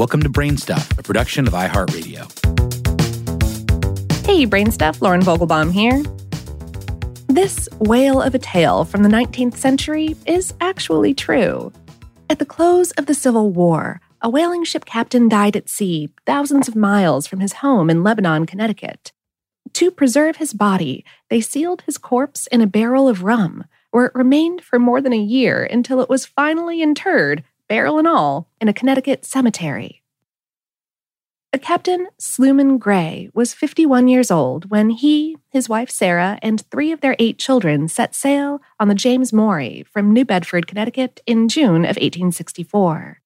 Welcome to Brainstuff, a production of iHeartRadio. Hey, Brainstuff, Lauren Vogelbaum here. This whale of a tale from the 19th century is actually true. At the close of the Civil War, a whaling ship captain died at sea, thousands of miles from his home in Lebanon, Connecticut. To preserve his body, they sealed his corpse in a barrel of rum, where it remained for more than a year until it was finally interred barrel and all, in a Connecticut cemetery. A Captain Sluman Gray was 51 years old when he, his wife Sarah, and three of their eight children set sail on the James Maury from New Bedford, Connecticut in June of 1864.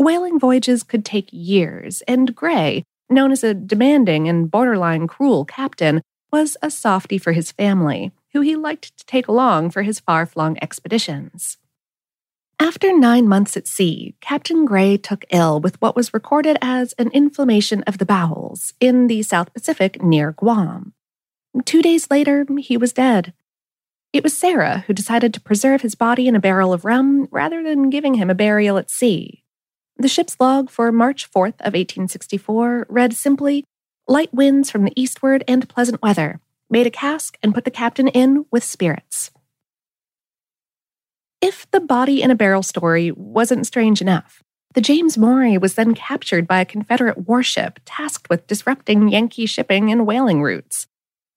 Whaling voyages could take years, and Gray, known as a demanding and borderline cruel captain, was a softy for his family, who he liked to take along for his far flung expeditions. After nine months at sea, Captain Gray took ill with what was recorded as an inflammation of the bowels in the South Pacific near Guam. Two days later, he was dead. It was Sarah who decided to preserve his body in a barrel of rum rather than giving him a burial at sea. The ship's log for March 4th of 1864 read simply, Light winds from the eastward and pleasant weather. Made a cask and put the captain in with spirits. If the body in a barrel story wasn't strange enough, the James Maury was then captured by a Confederate warship tasked with disrupting Yankee shipping and whaling routes.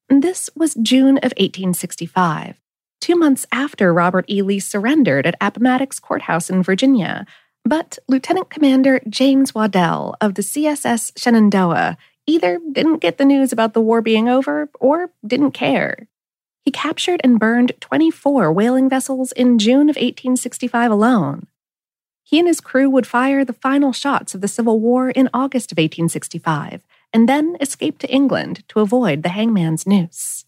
This was June of 1865, two months after Robert E. Lee surrendered at Appomattox Courthouse in Virginia. But Lieutenant Commander James Waddell of the CSS Shenandoah either didn't get the news about the war being over or didn't care. He captured and burned 24 whaling vessels in June of 1865 alone. He and his crew would fire the final shots of the Civil War in August of 1865 and then escape to England to avoid the hangman's noose.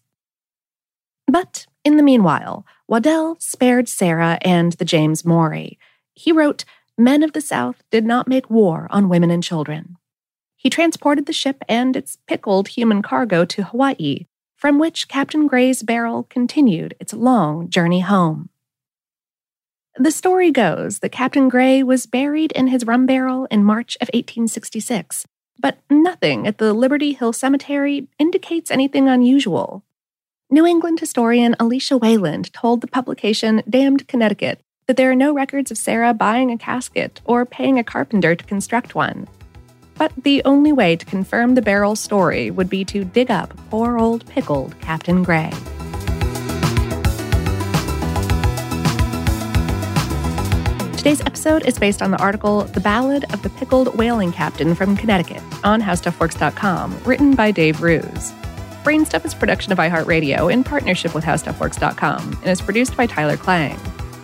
But in the meanwhile, Waddell spared Sarah and the James Maury. He wrote, Men of the South did not make war on women and children. He transported the ship and its pickled human cargo to Hawaii, from which Captain Gray's barrel continued its long journey home. The story goes that Captain Gray was buried in his rum barrel in March of 1866, but nothing at the Liberty Hill Cemetery indicates anything unusual. New England historian Alicia Wayland told the publication Damned Connecticut that there are no records of Sarah buying a casket or paying a carpenter to construct one. But the only way to confirm the barrel story would be to dig up poor old pickled Captain Gray. Today's episode is based on the article The Ballad of the Pickled Whaling Captain from Connecticut on HowStuffWorks.com, written by Dave Roos. Brainstuff is a production of iHeartRadio in partnership with HowStuffWorks.com and is produced by Tyler Klang.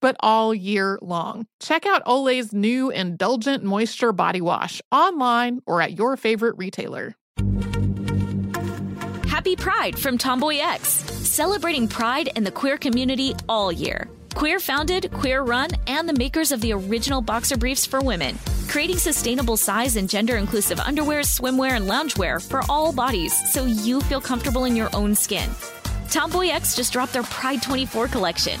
but all year long. Check out Olay's new Indulgent Moisture Body Wash online or at your favorite retailer. Happy Pride from TomboyX, celebrating pride in the queer community all year. Queer founded, queer run, and the makers of the original boxer briefs for women, creating sustainable size and gender inclusive underwear, swimwear, and loungewear for all bodies so you feel comfortable in your own skin. TomboyX just dropped their Pride 24 collection